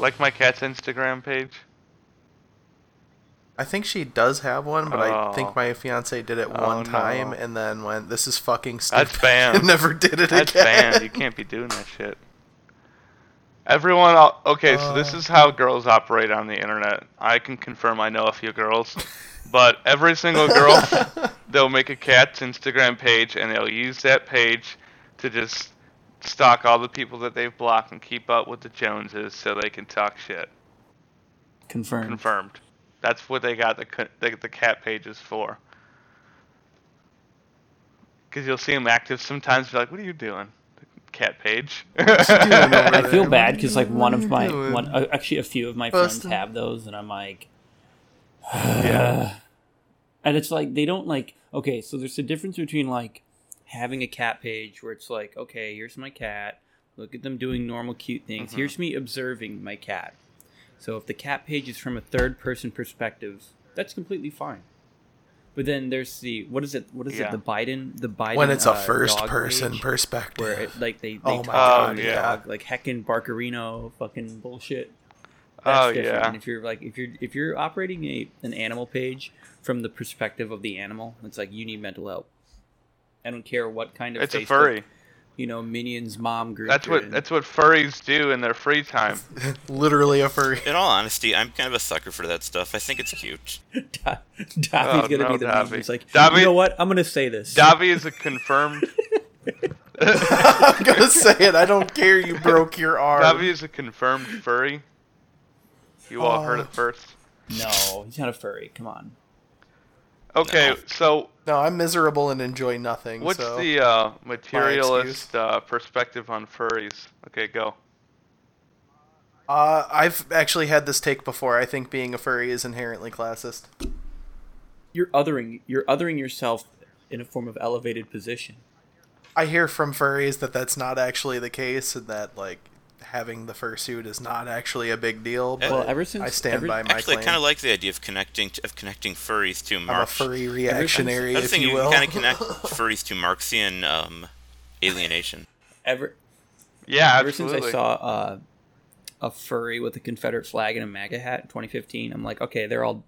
Like my cat's Instagram page. I think she does have one, but I Oh. think my fiance did it Oh, one time no. and then went, "This is fucking stupid," That's banned. and never did it That's again. banned. You can't be doing that shit. Everyone, okay, so this Uh. is how girls operate on the internet. I can confirm I know a few girls, but every single girl, they'll make a cat's Instagram page and they'll use that page to just stalk all the people that they've blocked and keep up with the Joneses so they can talk shit. Confirmed. Confirmed. That's what they got the the, the cat pages for. Because you'll see them active sometimes. You're like, what are you doing? The cat page. I feel bad because like one of my doing? one uh, actually a few of my friends have those, and I'm like, yeah. and it's like they don't like. Okay, so there's a difference between like having a cat page where it's like, okay, here's my cat. Look at them doing normal cute things. Mhm. Here's me observing my cat. So if the cat page is from a third person perspective, that's completely fine. But then there's the what is it? What is Yeah. it? The Biden, the Biden. when it's a uh, first person page, perspective. where it, like they, they Oh talk my God, about the yeah. dog, like heckin' Barkerino, fucking bullshit. Oh, different. yeah. And if you're like if you're if you're operating a an animal page from the perspective of the animal, it's like you need mental help. I don't care what kind of It's a furry. you know, minions mom group. That's what in. that's what furries do in their free time. Literally a furry. In all honesty, I'm kind of a sucker for that stuff. I think it's cute. Da- Davi's Oh, gonna no, be the Davi. meme. He's like, Davi- you know what? I'm gonna say this. Davi is a confirmed. I'm gonna say it. I don't care. You broke your arm. Davi is a confirmed furry. You all heard it first. no, he's not a furry. Come on. Okay, No. so No, I'm miserable and enjoy nothing. what's so. the uh, materialist uh, perspective on furries? Okay, go. Uh, I've actually had this take before. I think being a furry is inherently classist. You're othering. You're othering yourself in a form of elevated position. I hear from furries that that's not actually the case, and that like having the fursuit is not actually a big deal. But Well, ever since- I stand ever- by my Actually, I kind of like the idea of connecting of connecting furries to Marx. I'm a Marx. furry reactionary, I was if thinking you you will. can kind of connect furries to Marxian um, alienation. Ever Yeah, ever absolutely. since I saw uh, a furry with a Confederate flag and a MAGA hat in 2015, I'm like, okay, they're all.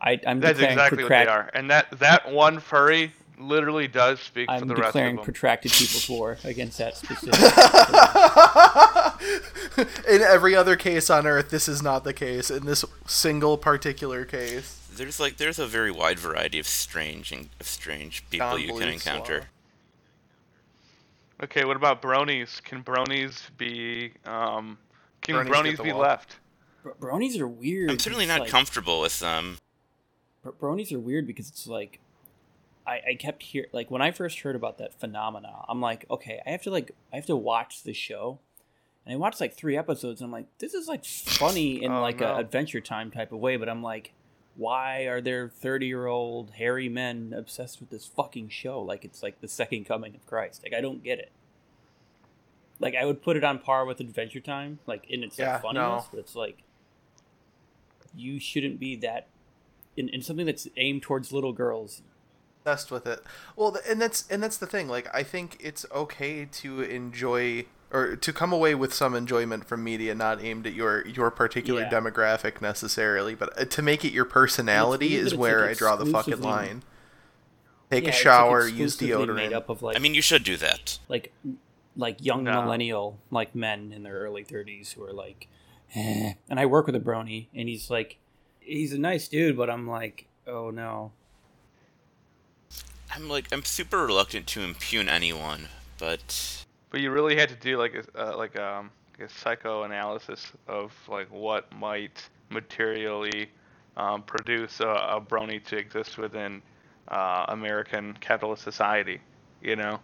I, I'm That's exactly what protract- they are, and that that one furry literally does speak for I'm the rest of declaring protracted people's war against that specific. In every other case on Earth, this is not the case. In this single particular case, There's like there's a very wide variety of strange and of strange people you can encounter. swallow. Okay, what about bronies? Can bronies be um, can Bronies bronies, be wall. left? Bro- bronies are weird. I'm certainly not like- comfortable with them. Bro- bronies are weird because it's like I, I kept hear like when I first heard about that phenomena, I'm like, okay, I have to like I have to watch the show. And I watched like three episodes and I'm like, this is like funny in Oh, like no. a adventure time type of way, but I'm like, why are there thirty year old hairy men obsessed with this fucking show? Like it's like the second coming of Christ. Like I don't get it. Like I would put it on par with Adventure Time, like in its like, funniness, no. but it's like you shouldn't be that in, in something that's aimed towards little girls. Obsessed with it. Well, and that's and that's the thing. Like, I think it's okay to enjoy or to come away with some enjoyment from media not aimed at your your particular Yeah. demographic necessarily, but uh, to make it your personality weird that is it's, where like, I draw the fucking line. Take Yeah, a it's, like, shower, use exclusively Made deodorant. up of like I mean, you should do that. like like young No. millennial like men in their early 30s who are like eh. and I work with a brony and he's like he's a nice dude but I'm like oh no I'm like I'm super reluctant to impugn anyone, but But you really had to do like a uh, like um a psychoanalysis of like what might materially um, produce a, a brony to exist within uh, American capitalist society. You know,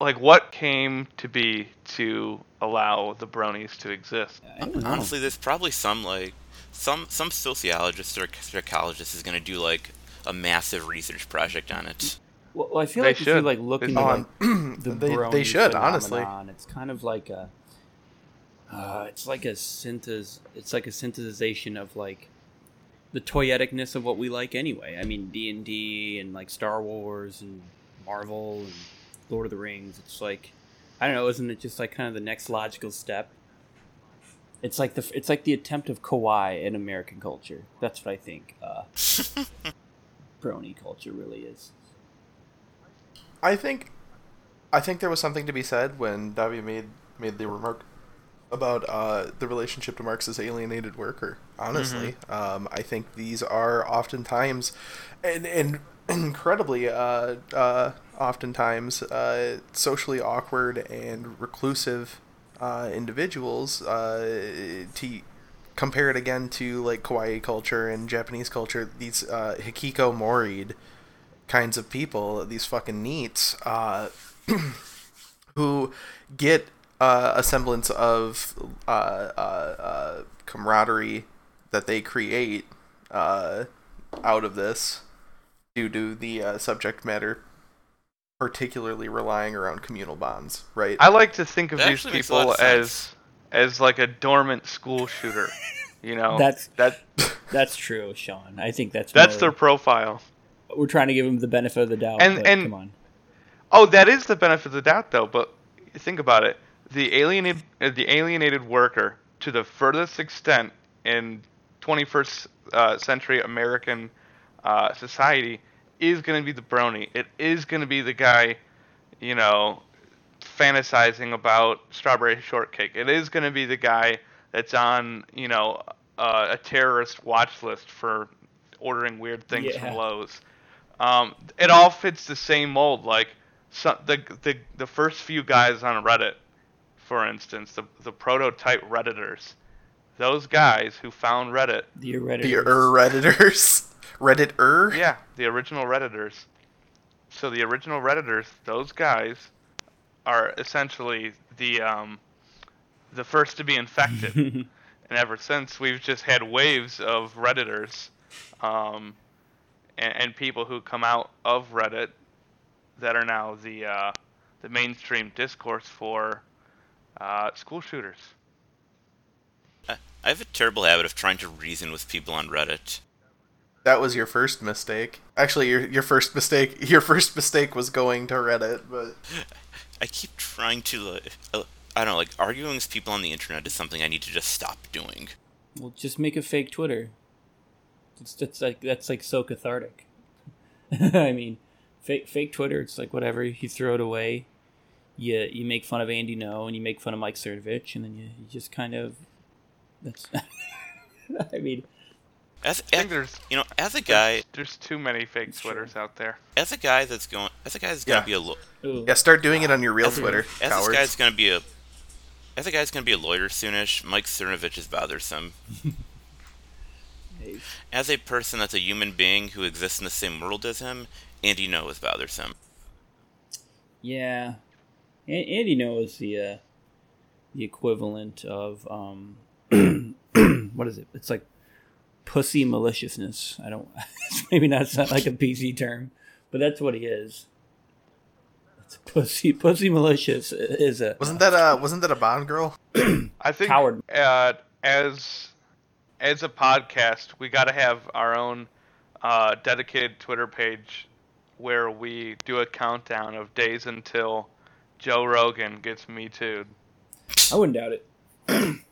like what came to be to allow the bronies to exist. I don't know. honestly, there's probably some like some some sociologist or psychologist is gonna do like a massive research project on it. well, well, I feel They like if you like look into on. like, the they, they brony should honestly. It's kind of like a, uh, it's like a synthes. It's like a synthesization of like the toyeticness of what we like anyway. I mean D and D and like Star Wars and Marvel and Lord of the Rings. It's like I don't know. Isn't it just like kind of the next logical step? It's like the it's like the attempt of kawaii in American culture. That's what I think. Uh, brony culture really is. I think, I think there was something to be said when Davi made made the remark about uh, the relationship to Marx's alienated worker. Honestly, um, I think these are oftentimes, and and incredibly, uh, uh, oftentimes, uh, socially awkward and reclusive uh, individuals. Uh, to compare it again to like kawaii culture and Japanese culture, these uh, hikikomoried kinds of people, these fucking NEETs, uh, who get uh, a semblance of uh, uh, uh, camaraderie that they create uh, out of this due to the uh, subject matter particularly relying around communal bonds, right? I like to think of That these actually makes a lot people as as like a dormant school shooter. You know, That's- that That's true, Sean. I think that's that's more- their profile. We're trying to give them the benefit of the doubt. And- and- come on. Oh, that is the benefit of the doubt, though. But think about it: the alienated, uh, the alienated worker, to the furthest extent in 21st uh, century American uh, society, is going to be the brony. It is going to be the guy, you know, fantasizing about strawberry shortcake. It is going to be the guy that's on, you know, uh, a terrorist watch list for ordering weird things Yeah. from Lowe's. Um, it all fits the same mold. Like so, the the the first few guys on Reddit, for instance, the the prototype redditors, those guys who found Reddit, The the Redditors. er redditors, redditor. yeah, the original redditors. So the original redditors, those guys, are essentially the um, the first to be infected. and ever since we've just had waves of redditors um, and, and people who come out of reddit that are now the uh, the mainstream discourse for uh, school shooters I I have a terrible habit of trying to reason with people on Reddit. That was your first mistake. Actually, your your first mistake. Your first mistake was going to Reddit, but I keep trying to, like, uh, I don't know, like arguing with people on the internet is something I need to just stop doing. Well, just make a fake Twitter. It's that's like that's like so cathartic. I mean, fake fake Twitter. It's like whatever you throw it away. You you make fun of Andy Ngo and you make fun of Mike Cernovich, and then you, you just kind of that's. I mean, As, I as there's you know, as a guy, there's too many fake It's true. out there as a guy that's going, as a guy that's gonna Yeah. be a, lo- ooh, yeah, start doing it on your real as a- as cowards. this guy's gonna be a, as a guy's gonna be a lawyer soonish. Mike Cernovich is bothersome. hey, As a person that's a human being who exists in the same world as him, Andy Ngo is bothersome. yeah. A- Andy Ngo is the uh, the equivalent of um, what is it? It's like pussy maliciousness. I don't. It's maybe not sound like a PC term, but that's what he is. It's pussy. Pussy malicious is a Wasn't that a wasn't that a Bond girl? I think Coward. Uh, as as a podcast, we got to have our own uh, dedicated Twitter page where we do a countdown of days until Joe Rogan gets me too. I wouldn't doubt it.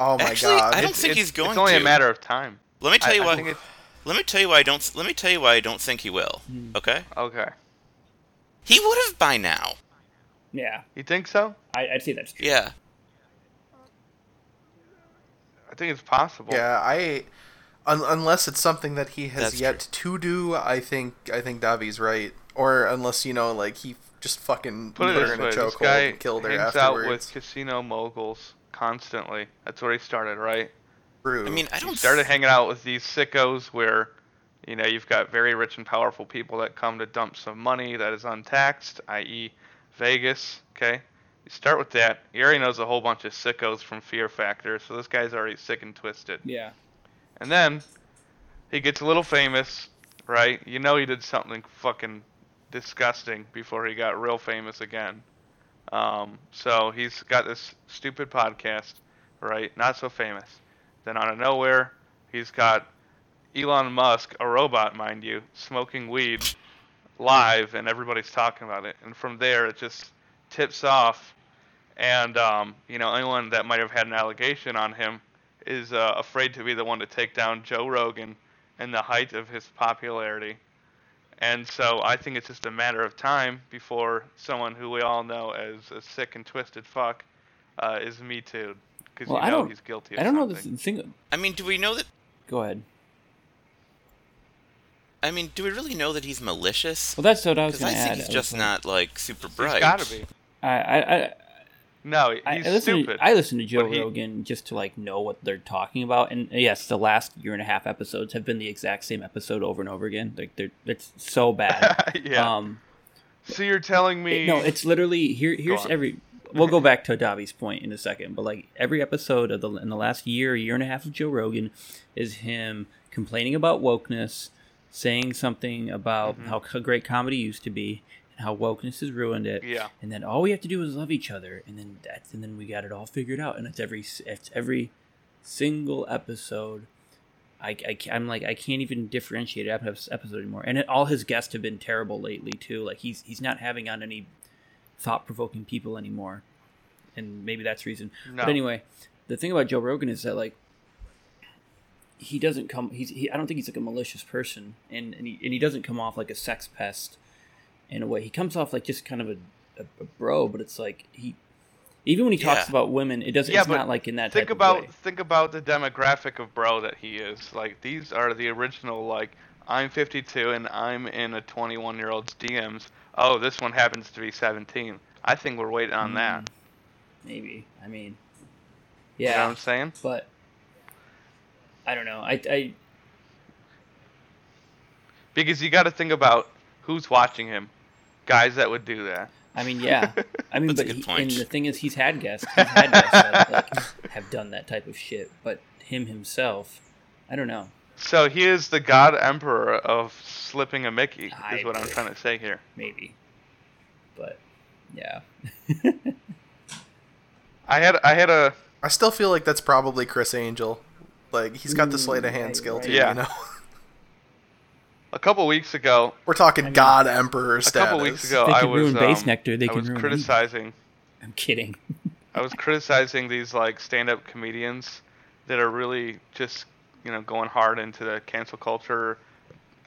Oh my Actually, god! I don't It's, think it's, he's going to. It's only to. a matter of time. Let me tell you I why. think it- Let me tell you why I don't. Let me tell you why I don't think he will. Hmm. Okay, Okay, he would have by now. Yeah, you think so? I, I'd say that's true. Yeah, I think it's possible. Yeah, I un- unless it's something that he has That's yet to do, I think I think Davi's right. Or unless you know, like he just fucking Put put it her this in a way: this chokehold guy and killed her hangs out with casino moguls constantly. That's where he started, right? True. I mean, I He don't. started hanging out with these sickos where, you know, you've got very rich and powerful people that come to dump some money that is untaxed, i.e., Vegas. Okay, you start with that. He already knows a whole bunch of sickos from Fear Factor, so this guy's already sick and twisted. Yeah. And then he gets a little famous, right? You know, he did something fucking disgusting before he got real famous again. Um, so he's got this stupid podcast, right? Not so famous. Then out of nowhere, he's got Elon Musk, a robot, mind you, smoking weed live, and everybody's talking about it. And from there, it just tips off, and um, you know anyone that might have had an allegation on him is uh, afraid to be the one to take down Joe Rogan in the height of his popularity. And so I think it's just a matter of time before someone who we all know as a sick and twisted fuck uh, is Me Too. Because Well, you I know don't- he's guilty of I don't know something. the thing. I mean, do we know that? Go ahead. I mean, do we really know that he's malicious? Well, that's what I was Because I going to think add. he's I just was not like super He's bright. gotta be. I, I, I, No, he's I, I listen. stupid. To, I listen to Joe he- Rogan just to like know what they're talking about, and yes, the last year and a half episodes have been the exact same episode over and over again. Like they're it's so bad. yeah. Um, so you're telling me? no, it's literally here. Here's every. We'll go back to Davi's point in a second, but like every episode of the in the last year, year and a half of Joe Rogan is him complaining about wokeness, saying something about Mm-hmm. how great comedy used to be, how wokeness has ruined it. Yeah. And then all we have to do is love each other, and then that's and then we got it all figured out. And it's every it's every single episode. I, I I'm like I can't even differentiate ep- episode anymore. And it, all his guests have been terrible lately too. Like he's he's not having on any thought provoking people anymore, and maybe that's reason. No. But anyway, the thing about Joe Rogan is that like he doesn't come. He's he, I don't think he's like a malicious person, and and he, and he doesn't come off like a sex pest in a way. He comes off like just kind of a, a, a bro, but it's like he even when he talks Yeah. about women, it doesn't. Yeah, it's not like in that think about think about the demographic of bro that he is. Like these are the original like I'm 52 and I'm in a 21 year old's DMs. Oh, this one happens to be 17. I think we're waiting on that. Mm. Maybe. I mean, You know yeah, what I'm saying? but I don't know. I I Because you got to think about who's watching him. Guys that would do that. I mean, yeah. I mean, That's a but good he, and the thing is, he's had guests. He's had guests that like, have done that type of shit. But him himself, I don't know. So he is the god emperor of slipping a Mickey. I- Is what I'm trying to say here. Maybe. But yeah. I had I had a I still feel like that's probably Criss Angel. Like he's got the sleight of hand right, skill right. too. Yeah. You know, a couple weeks ago. we're talking mean, God Emperor A couple weeks ago, They I can was ruin base um, nectar, they I can was ruin criticizing. I'm kidding. I was criticizing these like stand-up comedians that are really just you know going hard into the cancel culture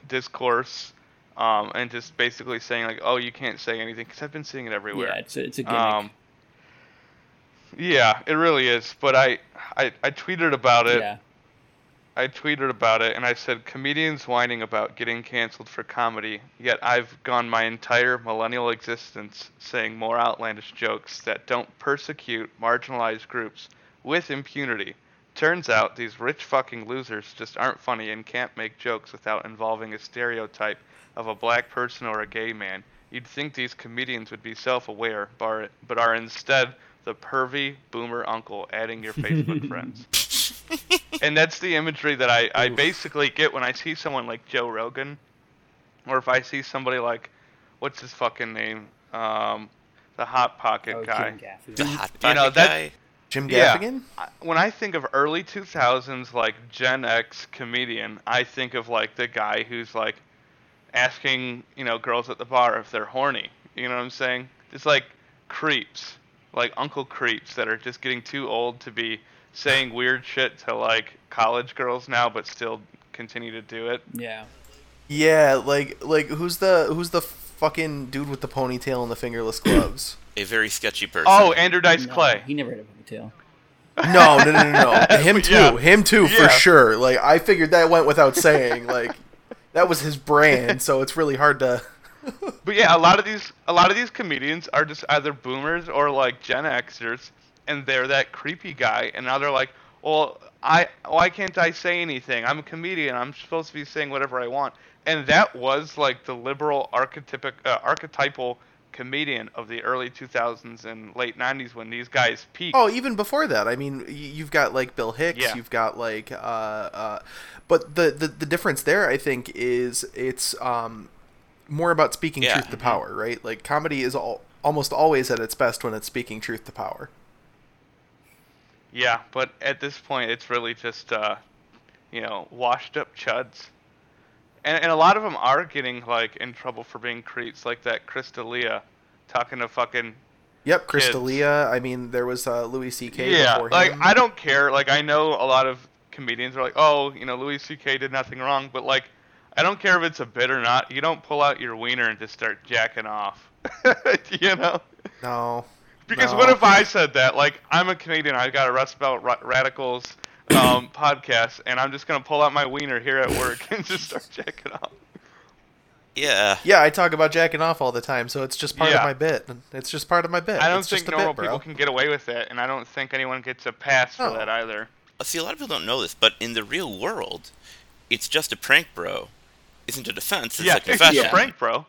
discourse, um, and just basically saying like, oh, you can't say anything because I've been seeing it everywhere. Yeah, it's a, it's a gimmick. Um, yeah, it really is. But I, I, I tweeted about it. yeah. I tweeted about it and I said comedians whining about getting canceled for comedy, yet I've gone my entire millennial existence saying more outlandish jokes that don't persecute marginalized groups with impunity. Turns out these rich fucking losers just aren't funny and can't make jokes without involving a stereotype of a black person or a gay man. You'd think these comedians would be self-aware, but are instead the pervy boomer uncle adding your Facebook friends and that's the imagery that I, I Oof. basically get when I see someone like Joe Rogan, or if I see somebody like, what's his fucking name, um, the Hot Pocket Oh, guy. The hot You know, pocket that- guy. Jim Yeah. Gaffigan. I- When I think of early 2000s like Gen X comedian, I think of like the guy who's like asking you know girls at the bar if they're horny. You know what I'm saying? It's like creeps, like Uncle creeps that are just getting too old to be saying weird shit to like college girls now, but still continue to do it. Yeah. Yeah, like like who's the who's the fucking dude with the ponytail and the fingerless gloves? A very sketchy person. Oh, Andrew Dice No, Clay. He never had a ponytail. No, no, no, no, no. Him too. Yeah. Him too for sure. Like I figured that went without saying. Like that was his brand, so it's really hard to. But yeah, a lot of these a lot of these comedians are just either boomers or like Gen Xers, and they're that creepy guy, and now they're like, well, I why can't I say anything? I'm a comedian. I'm supposed to be saying whatever I want. And that was like the liberal archetypic uh, archetypal comedian of the early 2000s and late 90s when these guys peaked. Oh, even before that, I mean, you've got like Bill Hicks. Yeah. You've got like, uh, uh, but the, the the difference there, I think, is it's um more about speaking Yeah. truth to power, right? Like comedy is all almost always at its best when it's speaking truth to power. Yeah, but at this point, it's really just, uh, you know, washed up chuds. And, and a lot of them are getting, like, in trouble for being creeps, like that Chris D'Elia talking to fucking Yep. Crystalia. I mean, there was uh, Louis C.K. Yeah, before like. I don't care. Like I know a lot of comedians are like, oh, you know, Louis C.K. did nothing wrong, but like, I don't care if it's a bit or not. You don't pull out your wiener and just start jacking off. you know? No. Because No. what if I said that? Like, I'm a Canadian. I've got a Rust Belt Ra- Radicals um, podcast, and I'm just gonna pull out my wiener here at work and just start jacking off. Yeah. Yeah, I talk about jacking off all the time, so it's just part Yeah. of my bit. It's just part of my bit. I don't it's think just normal bit, people can get away with it, and I don't think anyone gets a pass for No. that either. See, a lot of people don't know this, but in the real world, it's just a prank, bro. Isn't a defense. It's yeah, a it's confession. just a prank, bro.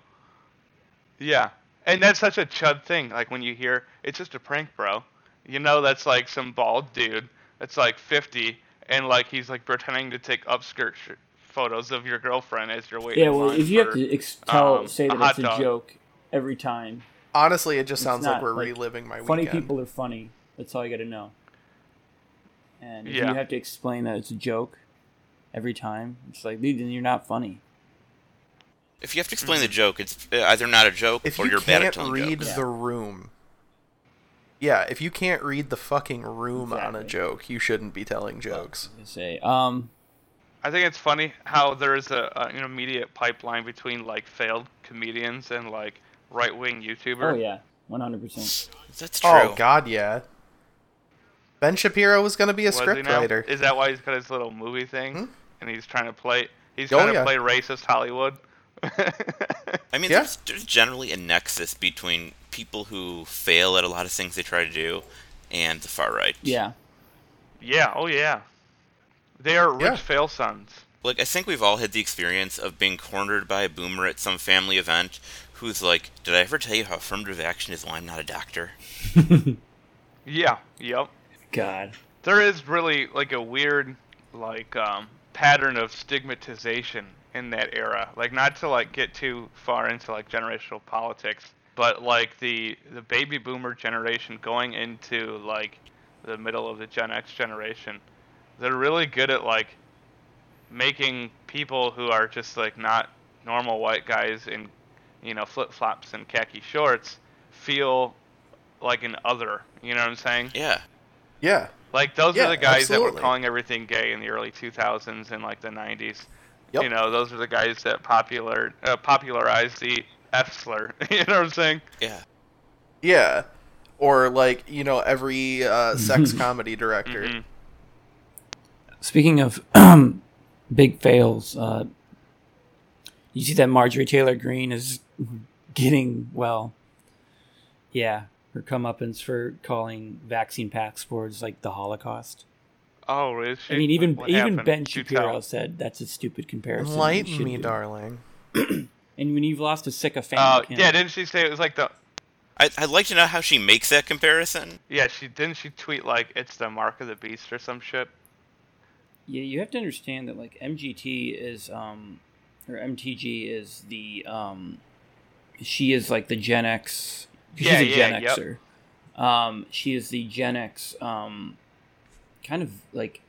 Yeah, and that's such a chud thing. Like when you hear it's just a prank, bro. You know that's like some bald dude that's like 50, and like he's like pretending to take upskirt sh- photos of your girlfriend as you're waiting. Yeah, well, if you have to ex- tell, um, say a that hot it's a dog. joke every time, Honestly, it just It's sounds like we're like, reliving my funny weekend. people are funny. That's all you got to know. And if Yeah. you have to explain that it's a joke every time, it's like, dude, then you're not funny. If you have to explain the joke, it's uh, either not a joke If or you you're bad at can't telling read jokes. The room, yeah, if you can't read the fucking room on a joke, you shouldn't be telling jokes. I say, um, I think it's funny how there is a, a, an immediate pipeline between like failed comedians and like right wing YouTuber. oh yeah, one hundred percent. That's true. Oh God, yeah. Ben Shapiro was gonna be a Was he now? scriptwriter. Is that why he's got his little movie thing? Hmm? And he's trying to play. He's Oh, trying to yeah. play racist Hollywood. I mean, Yeah. there's, there's generally a nexus between people who fail at a lot of things they try to do and the far right. Yeah, yeah. Oh yeah. They are rich Yeah. fail sons. Like, I think we've all had the experience of being cornered by a boomer at some family event who's like, Did I ever tell you how affirmative action is why I'm not a doctor? Yeah. Yep. God, There is really like a weird like um, pattern of stigmatization in that era. Like not to like get too far into like generational politics, but like the the baby boomer generation going into like the middle of the Gen X generation, they're really good at like making people who are just like not normal white guys in you know flip flops and khaki shorts feel like an other. You know what I'm saying? Yeah. Yeah, Like those Yeah, are the guys that were calling everything gay in the early 2000s and like the 90s. Yep. You know, those are the guys that popular uh, popularized the F slur. you know what I'm saying? Yeah. yeah. Or like you know every uh, sex comedy director. Mhm. Speaking of big fails, uh, you see that Marjorie Taylor Greene is getting well. Yeah, her comeuppance for calling vaccine passports like the Holocaust. Oh, is she? I mean, even What even happened? Ben Shapiro said that's a stupid comparison. It Enlighten me, be. darling. And when you've lost a sycophant, Oh, you can't- yeah. Didn't she say it was like the? I, I'd like to know how she makes that comparison. Yeah, she didn't she tweet like it's the mark of the beast or some shit. Yeah, you have to understand that like MGT is um or MTG is the um she is like the Gen X she's Yeah, a yeah, Gen yep. Xer. Um she is the Gen X um kind of like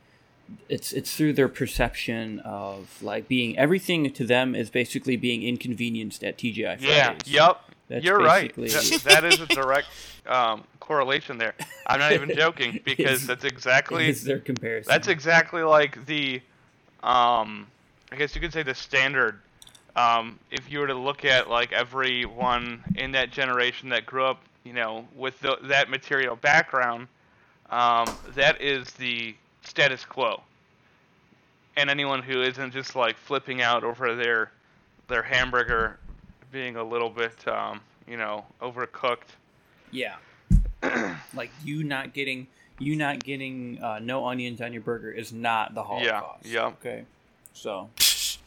it's it's through their perception of like being everything to them is basically being inconvenienced at TGI Fridays. Yeah. Yep. That's You're right. That, that is a direct um, correlation there. I'm not even joking because that's exactly It's their comparison. That's exactly like the, um, I guess you could say the standard. Um, if you were to look at like everyone in that generation that grew up, you know, with the, that material background, um, that is the status quo. And anyone who isn't just like flipping out over their their hamburger being a little bit, um, you know, overcooked. Yeah. like you not getting you not getting uh, no onions on your burger is not the Holocaust. yeah. Yeah. Okay. So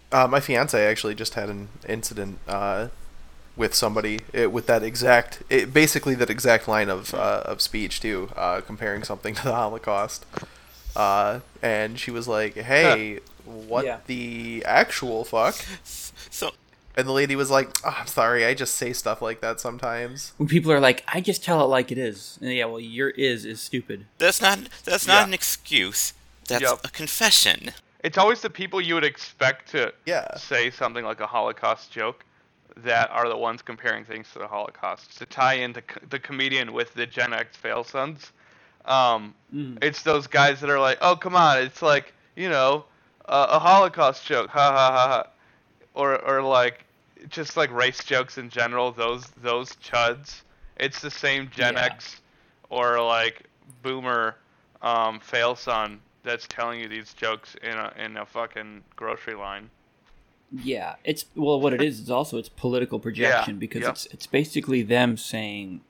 Uh, my fiance actually just had an incident uh, with somebody it, with that exact, it, basically that exact line of uh, of speech too, uh, comparing something to the Holocaust. Uh, and she was like, "Hey, what Yeah. the actual fuck?" So, And the lady was like, oh, "I'm sorry, I just say stuff like that sometimes." when people are like, I just tell it like it is. And yeah, well, your is is stupid. that's not that's not Yeah. an excuse. That's Yep. a confession. It's always the people you would expect to Yeah. say something like a Holocaust joke that are the ones comparing things to the Holocaust to tie into co- the comedian with the Gen X fail sons. Um, Mm. it's those guys that are like, oh come on, it's like you know uh, a Holocaust joke, ha ha ha ha, or or like just like race jokes in general. Those those chuds. It's the same Gen Yeah. X or like boomer um, fail son that's telling you these jokes in a in a fucking grocery line. Yeah, it's well, what it is is also it's political projection because yeah. it's it's basically them saying,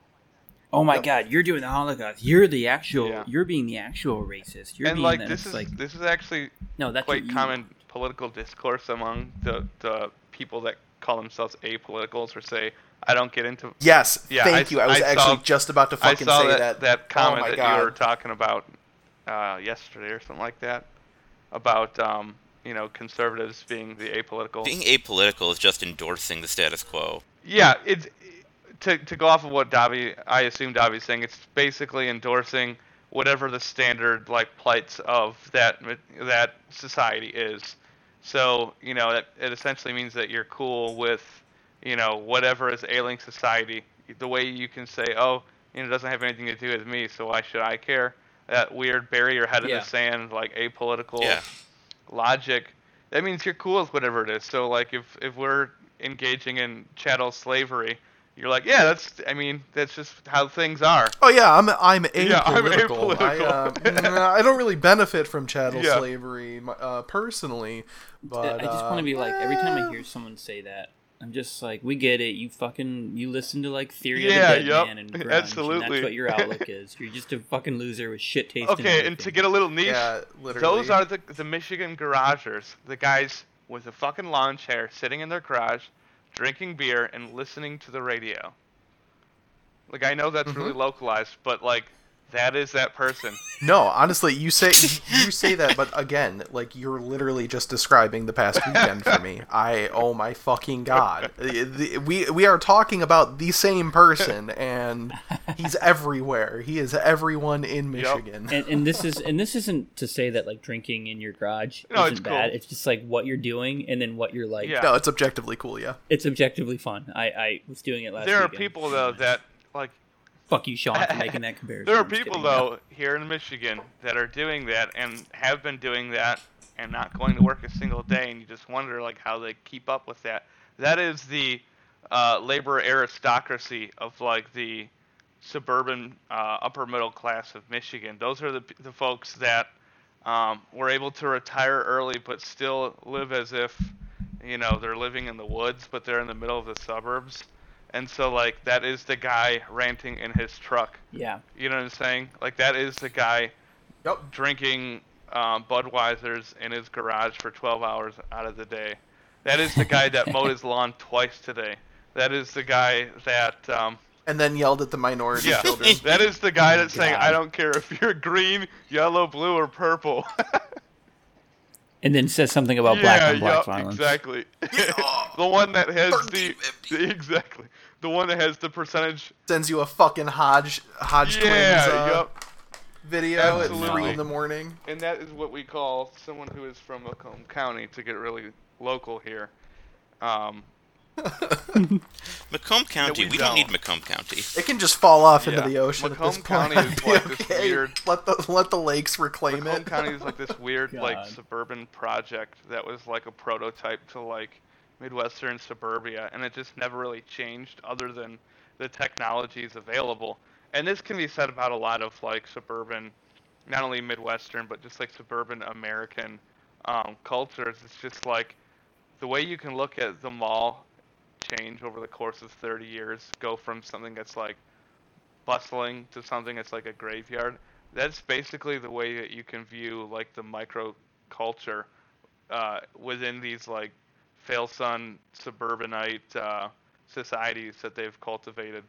"Oh my Yep. God, you're doing the Holocaust. You're the actual. Yeah. You're being the actual racist. You're and being like the, this it's is like this is actually no, that's quite what you- common political discourse among the the people that call themselves apoliticals or say I don't get into Yes, Yeah, thank I- you. I was I actually saw- just about to I fucking saw say that, that. that comment oh that God. you were talking about uh, yesterday or something like that about um, you know conservatives being the apolitical. Being apolitical is just endorsing the status quo. yeah, it's to to go off of what Davi, I assume Davi's saying. It's basically endorsing whatever the standard like plights of that that society is. So you know that it essentially means that you're cool with you know whatever is ailing society. The way you can say, oh, you know, it doesn't have anything to do with me, so why should I care? That weird bury your head in Yeah. the sand like apolitical Yeah. Logic. That means you're cool with whatever it is. So like if if we're engaging in chattel slavery, you're like, yeah, that's. I mean, that's just how things are. Oh yeah, I'm I'm apolitical. Yeah, I'm apolitical. I, uh, I don't really benefit from chattel Yeah. slavery uh, personally, but I just want uh, to be like every time I hear someone say that, I'm just like, we get it. You fucking you listen to like Theory Yeah, of the Dead yup, Man and grunge, and that's what your outlook is. You're just a fucking loser with shit taste. in Okay, and to get a little niche, Yeah, those are the the Michigan garagers, the guys with a fucking lawn chair sitting in their garage, drinking beer and listening to the radio. Like I know that's really mm-hmm. localized, but like that is that person. No, honestly, you say you say that, but again, like you're literally just describing the past weekend for me. I oh my fucking god, we we are talking about the same person, and he's everywhere. He is everyone in Michigan. and, and this is and this isn't to say that like drinking in your garage No, isn't it's bad. cool. It's just like what you're doing and then what you're like. Yeah. No, it's objectively cool. Yeah. It's objectively fun. I, I was doing it last. there are people though that like Fuck you, Sean, for making that comparison. There are people though here in Michigan that are doing that and have been doing that and not going to work a single day, and you just wonder like how they keep up with that. That is the uh, labor aristocracy of like the suburban uh, upper middle class of Michigan. Those are the the folks that um, were able to retire early but still live as if you know they're living in the woods, but they're in the middle of the suburbs. And so like that is the guy ranting in his truck. Yeah. You know what I'm saying? Like that is the guy Yep. drinking um, Budweisers in his garage for 12 hours out of the day. That is the guy that mowed his lawn twice today. That is the guy that um, And then yelled at the minority yeah. children. That is the guy that's saying I don't care if you're green, yellow, blue, or purple. And then says something about black and on black yeah, violence. exactly. the one that has the, the exactly the one that has the percentage. Sends you a fucking Hodge Hodge Yeah, twins uh, yep. video at three in the morning. And that is what we call someone who is from Macomb County to get really local here. Um, Macomb County, we we, don't need don't. Macomb County. It can just fall off into the ocean at this Macomb point. County is I'd be like this weird- Let the let the lakes reclaim Macomb it. Macomb County is like this weird, like suburban project that was like a prototype to like Midwestern suburbia, and it just never really changed other than the technologies available. And this can be said about a lot of like suburban, not only Midwestern, but just like suburban American um, cultures. It's just like the way you can look at the mall change over the course of 30 years, go from something that's like bustling to something that's like a graveyard. That's basically the way that you can view like the micro culture uh, within these like fail-son suburbanite uh, societies that they've cultivated.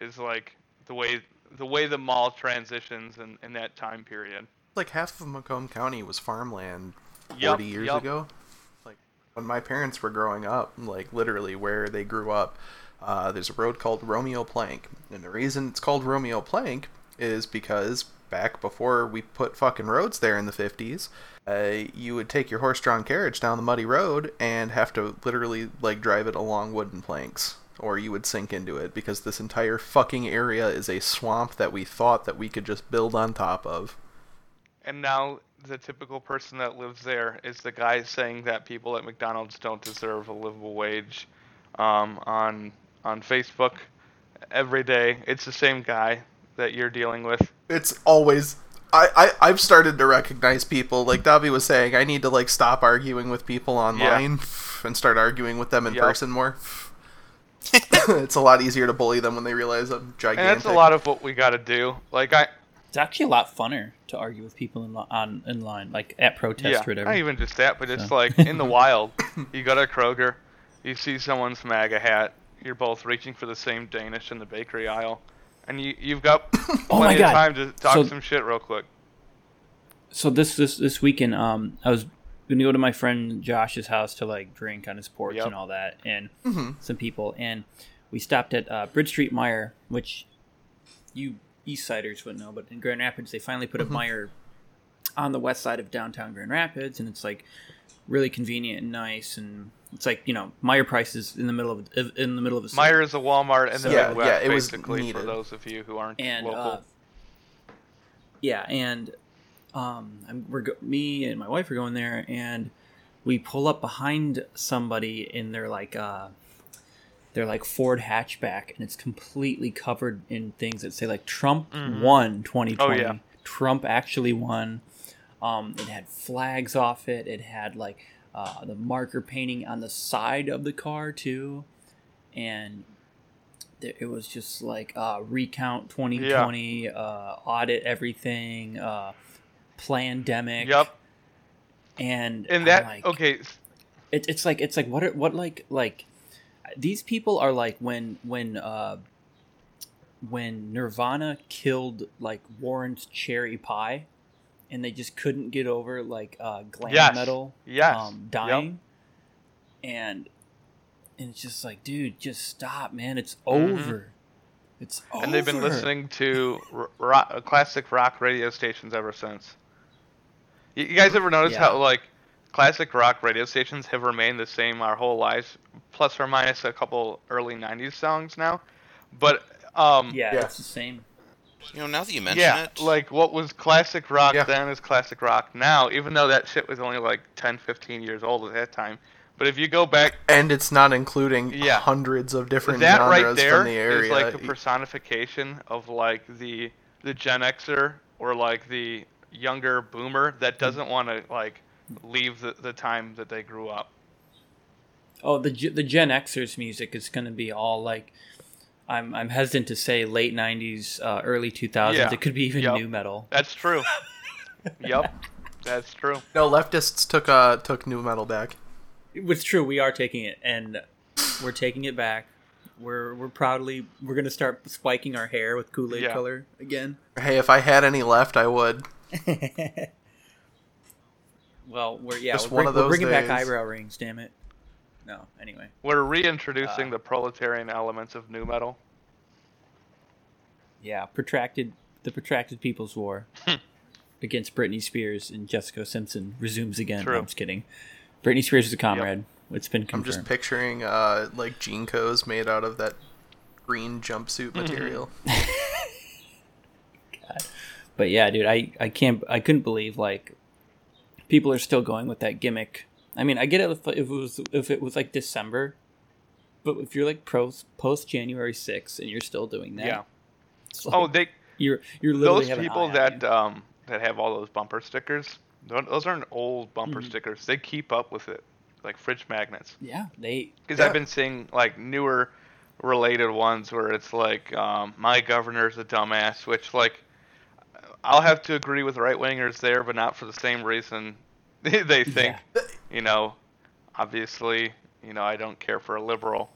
Is like the way the way the mall transitions in, in that time period. Like half of Macomb County was farmland Yup, forty years yup. ago. Like when my parents were growing up, like literally where they grew up, uh, there's a road called Romeo Plank, and the reason it's called Romeo Plank is because back before we put fucking roads there in the 50s, uh, you would take your horse-drawn carriage down the muddy road and have to literally like drive it along wooden planks or you would sink into it because this entire fucking area is a swamp that we thought that we could just build on top of. And now the typical person that lives there is the guy saying that people at McDonald's don't deserve a livable wage um, on on Facebook every day. It's the same guy that you're dealing with. It's always I, I I've started to recognize people like Davi was saying. I need to like stop arguing with people online and start arguing with them in Yep. person more. it's a lot easier to bully them when they realize I'm gigantic. And that's a lot of what we got to do. Like I, It's actually a lot funner to argue with people in li- on in line, like at protest yeah, or whatever. not even just that, but it's So. like in the wild, you go to Kroger, you see someone's MAGA hat, you're both reaching for the same Danish in the bakery aisle, and you you've got plenty Oh my of God. time to talk So- some shit real quick. so this this this weekend, um, I was gonna go to my friend Josh's house to like drink on his porch Yep. and all that, and Mhm. some people, and we stopped at uh, Bridge Street Meijer, which you East Siders wouldn't know, but in Grand Rapids they finally put a Meijer on the west side of downtown Grand Rapids, and it's like really convenient and nice, and it's like you know Meijer prices in the middle of in the middle of a city. Meijer is a Walmart in the Yeah, Midwest, yeah, it was basically, for those of you who aren't and local. uh, yeah, and um, I'm, we're go- me and my wife are going there, and we pull up behind somebody in their like uh, their like Ford hatchback, and it's completely covered in things that say like Trump Mhm. won 2020. Oh, yeah. Trump actually won. Um, it had flags off it. It had like uh, the marker painting on the side of the car too, and there- it was just like uh, recount 2020, uh, audit everything, uh, pandemic. Yep. And And that like, okay, it, it's like it's like what are, what like like these people are like when when uh when Nirvana killed like Warrant's Cherry Pie, and they just couldn't get over like uh, glam Yes. metal Yes. um, Yep. dying, and and it's just like, dude, just stop, man. It's Mhm. over. It's over. and they've been listening to rock, classic rock radio stations ever since. You, you guys ever notice Yeah. how like classic rock radio stations have remained the same our whole lives, plus or minus a couple early '90s songs now? But um, Yeah, Yeah. it's the same. You know, now that you mention yeah, it, like what was classic rock Yeah. then is classic rock now, even though that shit was only like 10, 15 years old at that time. But if you go back and it's not including Yeah. hundreds of different that genres right there from the area. is like a personification of like the the Gen Xer or like the younger boomer that hmm. doesn't want to like leave the, the time that they grew up. Oh, the the Gen Xers music is going to be all like, I'm I'm hesitant to say late '90s, uh, early 2000s. Yeah. It could be even Yep. nu metal. That's true. yep, that's true. no, leftists took uh took nu metal back. It's true. We are taking it, and we're taking it back. We're we're proudly we're going to start spiking our hair with Kool Aid Yeah. color again. Hey, if I had any left, I would. well, we're yeah, Just we're, one bring- of we're those bringing back eyebrow rings. Damn it. No. Anyway. We're reintroducing Uh, the proletarian elements of nu metal. Yeah, protracted the protracted People's War Hmm. against Britney Spears and Jessica Simpson resumes again. No, I'm just kidding. Britney Spears is a comrade. It's been confirmed. I'm just picturing uh like JNCOs made out of that green jumpsuit Mm-hmm. material. But yeah, dude, I I can't I couldn't believe like people are still going with that gimmick. I mean, I get it if, if it was if it was like December, but if you're like post post January 6th and you're still doing that, Yeah. like Oh, they you're you're literally those people that um that have all those bumper stickers. Those aren't old bumper Mhm. stickers. They keep up with it, like fridge magnets. yeah they Because. I've been seeing like newer related ones where it's like um, my governor's a dumbass, which like I'll have to agree with right wingers there, but not for the same reason they think. You know, obviously, you know I don't care for a liberal,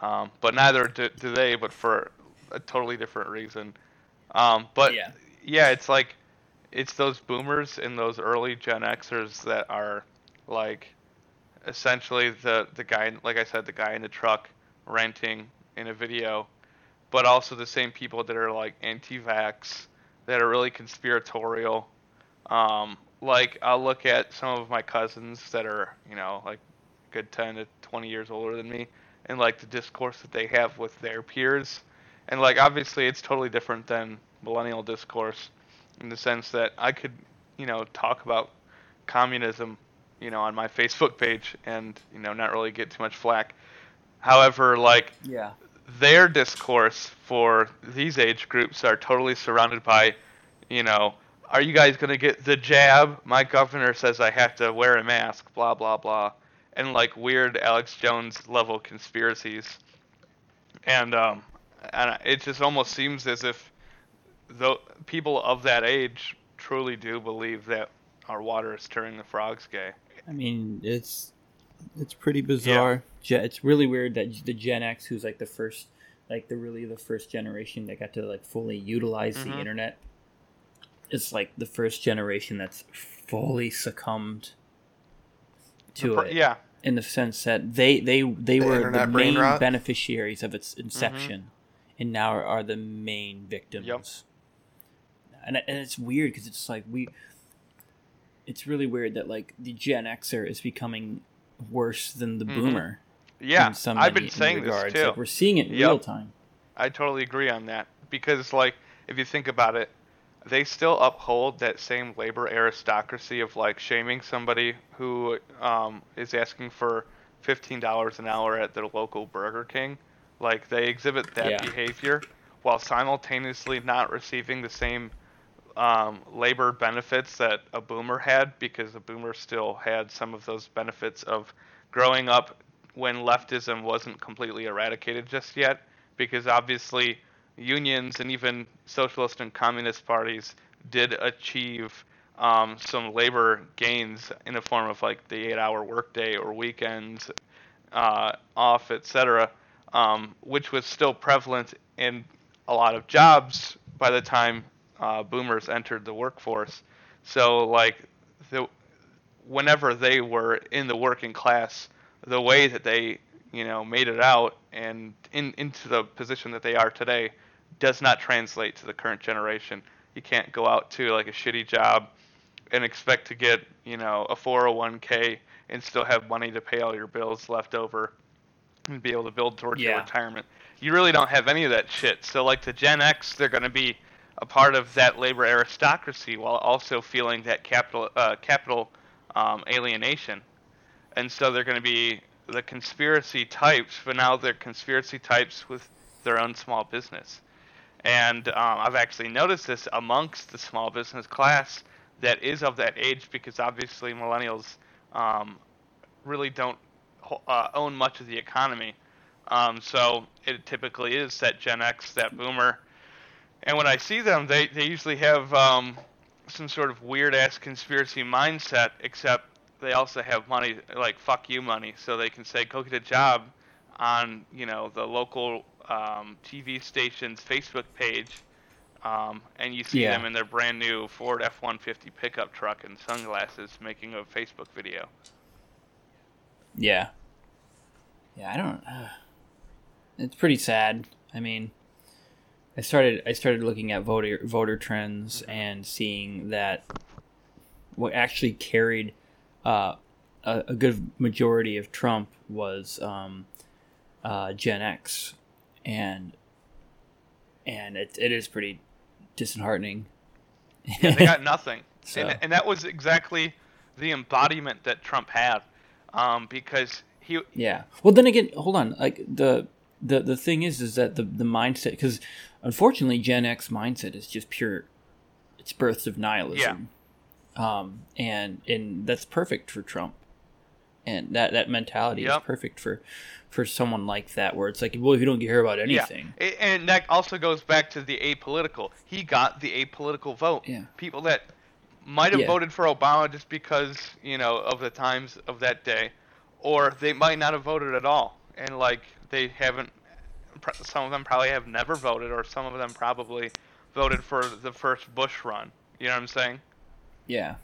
um, but neither do, do they, but for a totally different reason. Um, but Yeah. yeah, it's like it's those boomers and those early Gen Xers that are like essentially the the guy like I said the guy in the truck renting in a video, but also the same people that are like anti-vax, that are really conspiratorial. Um, like I'll look at some of my cousins that are, you know, like good 10 to 20 years older than me and like the discourse that they have with their peers. And like obviously it's totally different than millennial discourse in the sense that I could, you know, talk about communism, you know, on my Facebook page and, you know, not really get too much flack. However, like Yeah. their discourse for these age groups are totally surrounded by, you know, are you guys going to get the jab? My governor says I have to wear a mask, blah, blah, blah. And like weird Alex Jones level conspiracies. And, um, and it just almost seems as if the people of that age truly do believe that our water is turning the frogs gay. I mean, it's it's pretty bizarre. Ge- It's really weird that the Gen X, who's like the first, like the really the first generation that got to like fully utilize the Mhm. internet, it's like the first generation that's fully succumbed to it. Yeah. in the sense that they they they The were the main rot? beneficiaries of its inception, and now are, are the main victims. Yep. And and it's weird because it's like we. It's really weird that like the Gen Xer is becoming worse than the Mhm. Boomer. Yeah. I've been saying this too. Like we're seeing it in Yep. real time. I totally agree on that because, like, if you think about it, they still uphold that same labor aristocracy of like shaming somebody who um, is asking for fifteen dollars an hour at their local Burger King. Like they exhibit that Yeah. behavior while simultaneously not receiving the same um, labor benefits that a boomer had because a boomer still had some of those benefits of growing up when leftism wasn't completely eradicated just yet because obviously unions and even socialist and communist parties did achieve um, some labor gains in the form of like the eight-hour workday or weekends uh, off, etc., um, which was still prevalent in a lot of jobs by the time uh, boomers entered the workforce. So like the whenever they were in the working class, the way that they you know made it out and in into the position that they are today does not translate to the current generation. You can't go out to like a shitty job and expect to get you know a 401k and still have money to pay all your bills left over and be able to build towards your retirement. You really don't have any of that shit. So like the Gen X, they're going to be a part of that labor aristocracy while also feeling that capital uh, capital um, alienation. And so they're going to be the conspiracy types, but now they're conspiracy types with their own small business. And um, I've actually noticed this amongst the small business class that is of that age because obviously millennials um, really don't uh, own much of the economy. Um, so it typically is that Gen X, that boomer. And when I see them, they, they usually have um, some sort of weird ass conspiracy mindset, except they also have money, like fuck you money, so they can say, go get a job on, you know, the local um, TV station's Facebook page. Um, and you see Yeah. them in their brand new Ford F 150 pickup truck and sunglasses making a Facebook video. Yeah. Yeah, I don't. Uh, it's pretty sad. I mean, I started I started looking at voter voter trends and seeing that what actually carried uh, a, a good majority of Trump was um, uh, Gen X, and and it, it is pretty disheartening. They got nothing. So- And, and that was exactly the embodiment that Trump had. Um, because he, Yeah. Well, then again, hold on. Like the the the thing is, is that the the mindset because unfortunately, Gen X mindset is just pure. It's births of nihilism. Yeah. Um, and and that's perfect for Trump. And that that mentality Yep. is perfect for for someone like that, where it's like, well, if you don't care about anything, Yeah, and that also goes back to the apolitical. He got the apolitical vote. Yeah. People that might have Yeah. voted for Obama just because you know of the times of that day, or they might not have voted at all, and like they haven't. Some of them probably have never voted, or some of them probably voted for the first Bush run. You know what I'm saying? yeah,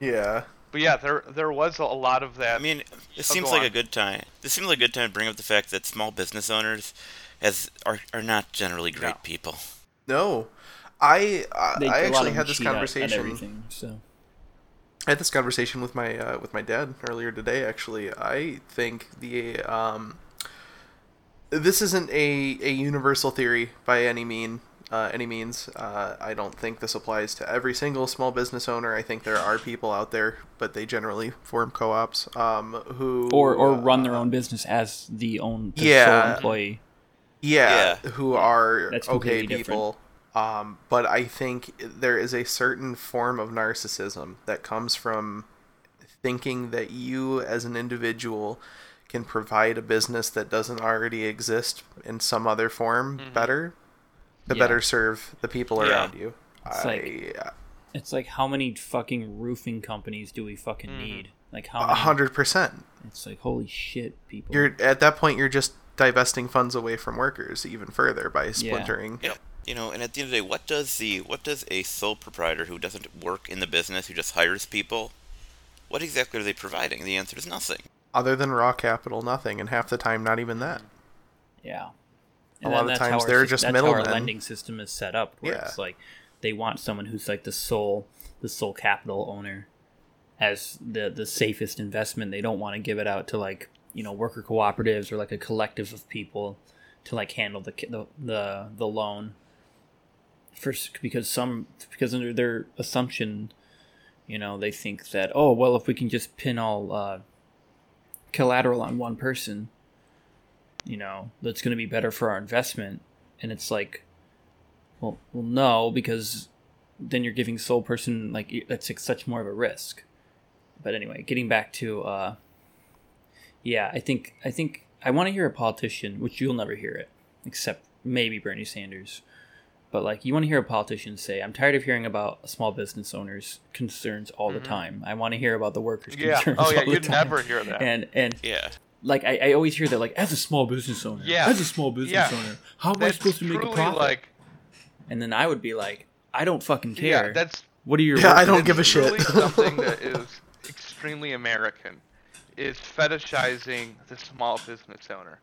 Yeah. But yeah, there there was a lot of that. I mean, this Oh, seems like on. a good time. This seems like a good time to bring up the fact that small business owners, as are are not generally great No. people. No. I uh, They, I a lot actually had this conversation. so I had this conversation with my uh, with my dad earlier today. Actually, I think the um, this isn't a, a universal theory by any mean uh, any means. Uh, I don't think this applies to every single small business owner. I think there are people out there, but they generally form co-ops um, who or or run their uh, own business as the own the Yeah. sole employee. yeah, who are That's okay people. Um, but I think there is a certain form of narcissism that comes from thinking that you as an individual can provide a business that doesn't already exist in some other form better to Yeah. better serve the people Yeah. around you. It's I, like- It's like how many fucking roofing companies do we fucking Mhm. need? Like how a hundred percent. It's like holy shit, people. You're at that point. You're just divesting funds away from workers even further by splintering. Yeah. Yep. You know, and at the end of the day, what does the what does a sole proprietor who doesn't work in the business, who just hires people, what exactly are they providing? The answer is nothing. Other than raw capital, nothing, and half the time, not even that. Yeah. A lot of times they're sys- just that's how our lending system is set up, where Yeah. it's like they want someone who's like the sole, the sole capital owner, as the the safest investment. They don't want to give it out to like you know worker cooperatives or like a collective of people to like handle the the the, the loan. First, because some because under their assumption, you know, they think that oh well, if we can just pin all uh, collateral on one person, you know, that's going to be better for our investment. And it's like, well, well, no, because then you're giving sole person like that's such more of a risk. But anyway, getting back to, uh, yeah, I think I think I want to hear a politician, which you'll never hear it, except maybe Bernie Sanders. But like, you want to hear a politician say, "I'm tired of hearing about small business owners' concerns all the Mhm. time. I want to hear about the workers' Yeah. concerns." Oh yeah, you'd time." never hear that. And and Yeah. Like I, I always hear that like as a small business owner Yeah. as a small business Yeah. owner how am i supposed to make a truly, profit Like, and then i would be like i don't fucking care yeah, that's what are your Yeah, I don't give a it's shit. Really something that is extremely American is fetishizing the small business owner.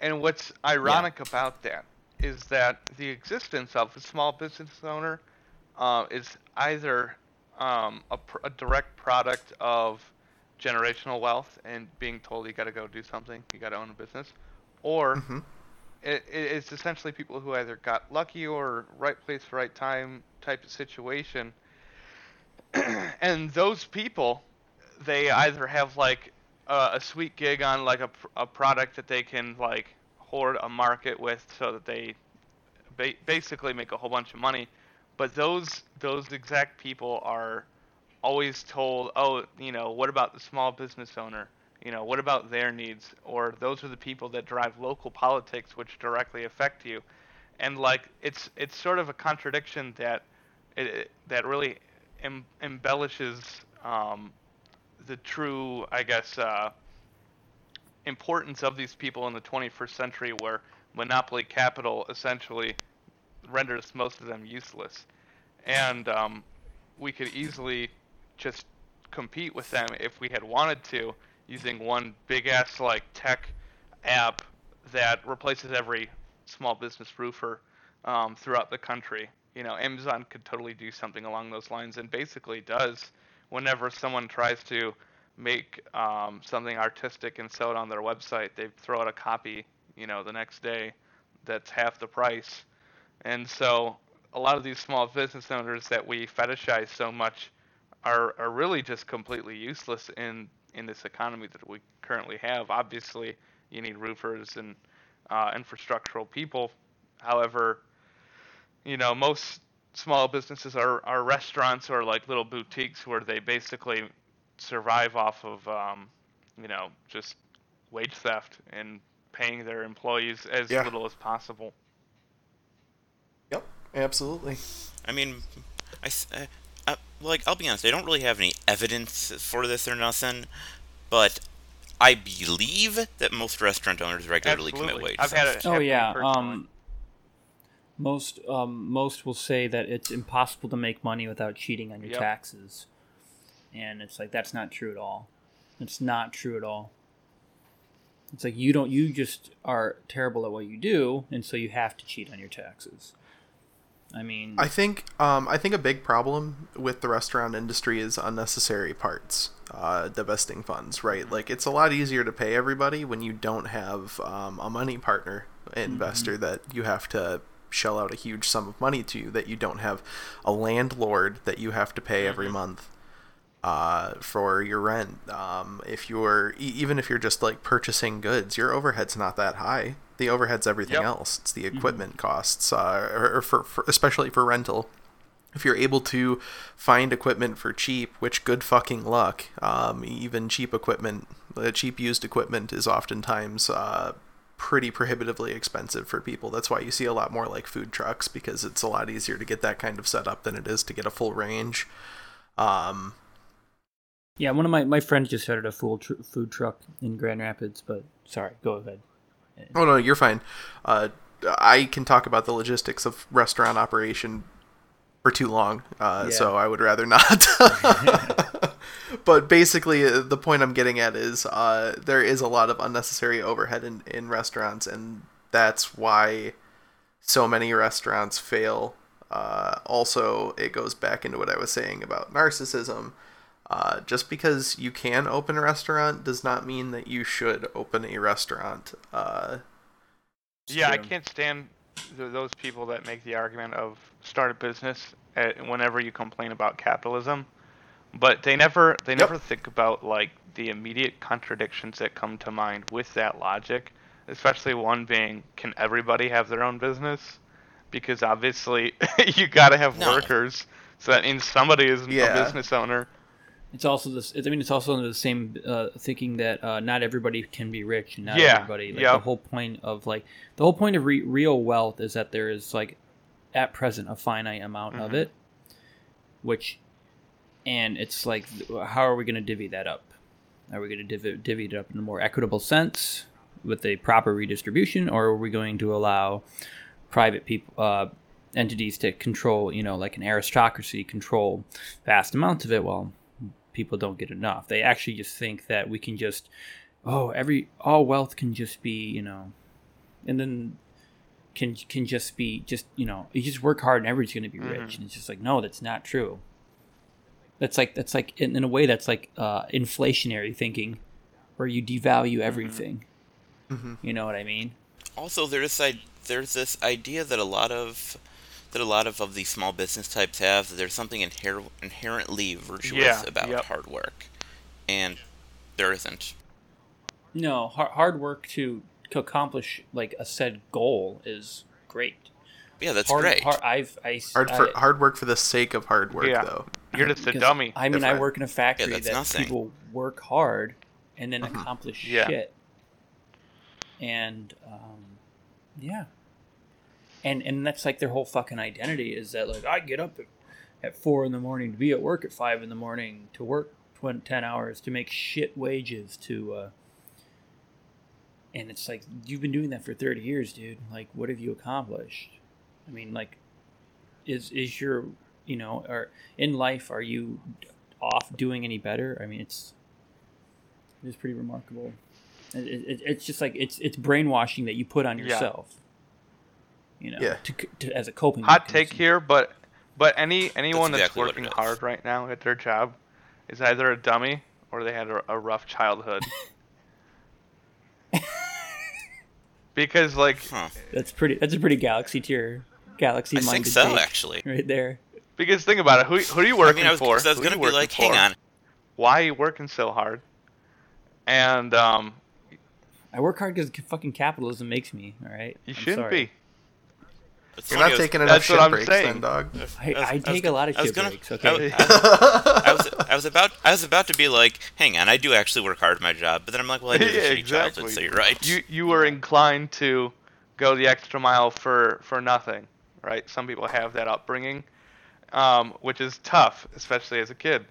And what's ironic about that is that the existence of a small business owner uh, is either um, a, pr- a direct product of generational wealth and being told you got to go do something, you got to own a business, or Mhm. it, it- it's essentially people who either got lucky or right place, right time type of situation. and those people, they either have like a, a sweet gig on like a, a product that they can like hoard a market with so that they ba- basically make a whole bunch of money. But those those exact people are always told, oh, you know, what about the small business owner? You know, what about their needs? Or those are the people that drive local politics, which directly affect you. And like, it's it's sort of a contradiction that it, that really em- embellishes um, the true, I guess, uh, importance of these people in the 21st century, where monopoly capital essentially renders most of them useless. And um, we could easily just compete with them if we had wanted to using one big ass like tech app that replaces every small business roofer um, throughout the country. You know, Amazon could totally do something along those lines, and basically does whenever someone tries to make um, something artistic and sell it on their website. They throw out a copy, you know, the next day that's half the price. And so a lot of these small business owners that we fetishize so much are, are really just completely useless in, in this economy that we currently have. Obviously, you need roofers and uh, infrastructural people. However, you know, most small businesses are, are restaurants or like little boutiques where they basically survive off of, um, you know, just wage theft and paying their employees as Yeah. little as possible. Yep, absolutely. I mean, I, uh, uh, like I'll be honest, I don't really have any evidence for this or nothing, but I believe that most restaurant owners regularly commit Absolutely. wage I've had theft. it. oh happen yeah um most um most will say that it's impossible to make money without cheating on your Yep. taxes and it's like that's not true at all it's not true at all it's like you don't you just are terrible at what you do and so you have to cheat on your taxes I mean, I think um, I think a big problem with the restaurant industry is unnecessary parts, uh, divesting funds. Right, like it's a lot easier to pay everybody when you don't have um, a money partner investor that you have to shell out a huge sum of money to. That you don't have a landlord that you have to pay every month uh, for your rent. Um, if you're even if you're just like purchasing goods, your overhead's not that high. The overhead's everything Yep. else. It's the equipment costs, uh, or, or for, for especially for rental. If you're able to find equipment for cheap, which good fucking luck. Um, even cheap equipment, uh, cheap used equipment is oftentimes uh, pretty prohibitively expensive for people. That's why you see a lot more like food trucks because it's a lot easier to get that kind of setup than it is to get a full range. Um, yeah, one of my, my friends just started a full tr- food truck in Grand Rapids, but sorry, go ahead. Oh no, you're fine. Uh, I can talk about the logistics of restaurant operation for too long, uh, Yeah. so I would rather not. but basically, uh, the point I'm getting at is uh, there is a lot of unnecessary overhead in, in restaurants, and that's why so many restaurants fail. Uh, also, it goes back into what I was saying about narcissism. Uh, just because you can open a restaurant does not mean that you should open a restaurant. Uh, Yeah, I can't stand th- those people that make the argument of start a business whenever you complain about capitalism, but they never they Yep. never think about like the immediate contradictions that come to mind with that logic. Especially one being, can everybody have their own business? Because obviously you got to have No. workers, so that means somebody is Yeah. a business owner. It's also this. I mean, it's also under the same uh, thinking that uh, not everybody can be rich, and not Yeah, everybody. Like yep. the whole point of like the whole point of re- real wealth is that there is like at present a finite amount of Mhm. it, which, and it's like, how are we going to divvy that up? Are we going to divvy, divvy it up in a more equitable sense with a proper redistribution, or are we going to allow private people, uh, entities to control, you know, like an aristocracy, control vast amounts of it? Well, people don't get enough. They actually just think that we can just, oh, every all wealth can just be, you know, and then can can just be just you know you just work hard and everybody's going to be rich. And it's just like no that's not true. That's like that's like in, in a way that's like uh, inflationary thinking where you devalue everything. Mhm. you know what i mean? Also, there's this, i- there's this idea that a lot of that a lot of, of these small business types have there's something inher- inherently virtuous Yeah, about yep. hard work, and there isn't. no hard, hard work to, to accomplish like a said goal is great Yeah, that's hard, great. hard, I've, I, hard for I- hard work for the sake of hard work, Yeah. though. You're just a dummy. I mean, I work in a factory that's that nothing. people work hard and then accomplish Yeah. shit. And um, yeah, and and that's like their whole fucking identity is that like I get up at, four in the morning to be at work at five in the morning to work tw- ten hours to make shit wages to. Uh, and it's like you've been doing that for thirty years, dude. Like, what have you accomplished? I mean, like, is is your you know or in life are you off doing any better i mean it's it's pretty remarkable it, it, it's just like it's it's brainwashing that you put on Yeah. Yourself you know Yeah. to, to, as a coping hot take here, but but any anyone that's, exactly what working hard right now at their job is either a dummy or they had a, a rough childhood. because like Huh. that's pretty that's a pretty galaxy tier galaxy I think minded so, take actually. right there because think about it, who who are you I working mean, I was, for? 'cause I was Who are gonna you be working like, hang for? on. Why are you working so hard? And um, i work hard because fucking capitalism makes me all right you I'm shouldn't sorry. be. It's You're not I taking enough that's what shit I'm breaks, saying. then, dog. I, I was- I I was take a lot of I shit gonna- breaks I okay was- I was, I was about I was about to be like, hang on, I do actually work hard at my job, but then I'm like, well, I did Yeah, a shitty exactly. childhood, so you're right. You you were inclined to go the extra mile for for nothing, right? Some people have that upbringing, um, which is tough, especially as a kid.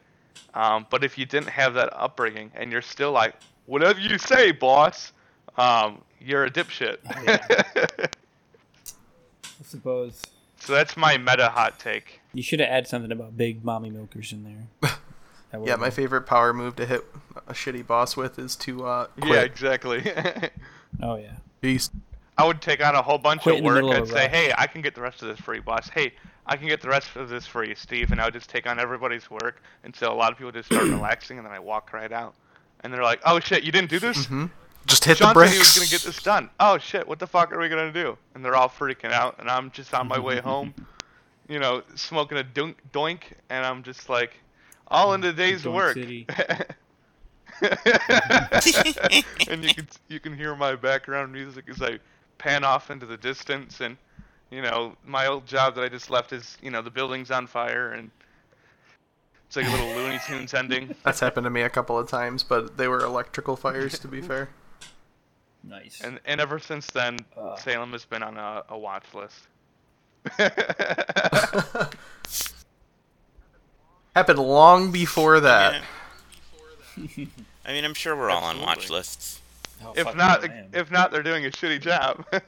Um, but if you didn't have that upbringing and you're still like, whatever you say, boss, um, you're a dipshit. i suppose so that's my meta hot take. you should have added something about big mommy milkers in there Yeah, would've my favorite power move to hit a shitty boss with is to uh, Yeah, exactly. oh yeah Peace. I would take on a whole bunch Quit of in the work middle of and say, rush. "Hey, I can get the rest of this free, boss. Hey, I can get the rest of this free, you, Steve, and I would just take on everybody's work until a lot of people just start relaxing, and then I walk right out. And they're like, "Oh shit, you didn't do this? hmm Just hit Sean the said brakes. he was gonna get this done. Oh shit, what the fuck are we gonna do?" And they're all freaking out, and I'm just on my way home, you know, smoking a doink, doink, and I'm just like, all in the day's Doink work. City. and you can you can hear my background music as I pan off into the distance, and you know my old job that I just left is you know the building's on fire, and it's like a little Looney Tunes ending. That's happened to me a couple of times, but they were electrical fires, to be fair. Nice. And and ever since then, Uh. Salem has been on a, a watch list. Happened long before that. Yeah. I mean, I'm sure we're all on watch lists. Oh, if not, no, I am. if not, they're doing a shitty job. which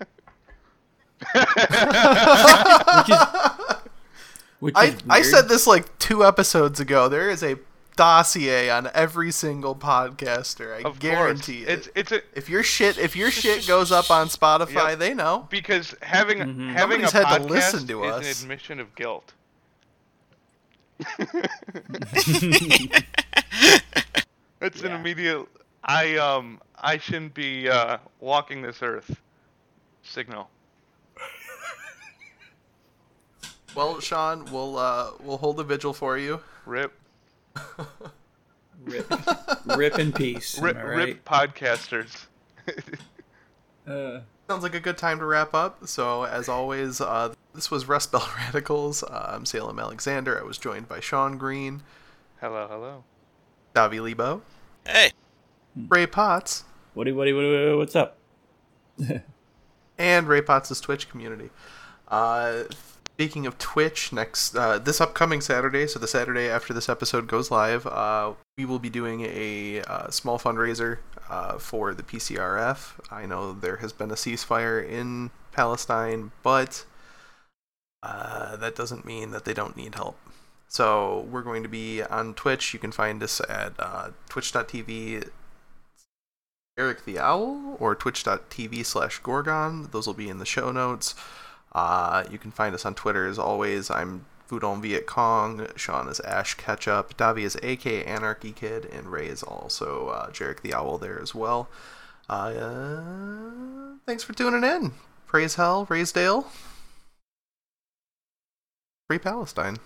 is, which I, is I weird. said this like two episodes ago. There is a dossier on every single podcaster. I of guarantee course, it. it's it's a if your shit if your shit goes up on Spotify, Yep. they know. because having Mhm. having Nobody's a had podcast to listen to is an admission of guilt. it's an immediate. I um I shouldn't be uh, walking this earth. Signal. Well, Sean, we'll uh we'll hold a vigil for you. Rip. Rip, rip in peace. Rip. right? Rip podcasters. Uh, Sounds like a good time to wrap up. So, as always, uh, this was Rust Belt Radicals. Uh, I'm Salem Alexander. I was joined by Sean Green, hello, hello. Davi Lebo, Hey, Ray Potts, what do, what do, what do, what's up? and Ray Potts' Twitch community. Uh, speaking of Twitch, next uh, this upcoming Saturday, so the Saturday after this episode goes live, uh, we will be doing a uh, small fundraiser uh, for the PCRF. I know there has been a ceasefire in Palestine, but uh, that doesn't mean that they don't need help. So we're going to be on Twitch. You can find us at uh, twitch.tv Eric the Owl or twitch.tv slash Gorgon. Those will be in the show notes. Uh, you can find us on Twitter as always. I'm Fudon Viet Cong. Sean is Ash Ketchup. Davi is AK Anarchy Kid. And Ray is also uh, Jarek the Owl there as well. Uh, thanks for tuning in. Praise Hell, raise Dale. Free Palestine.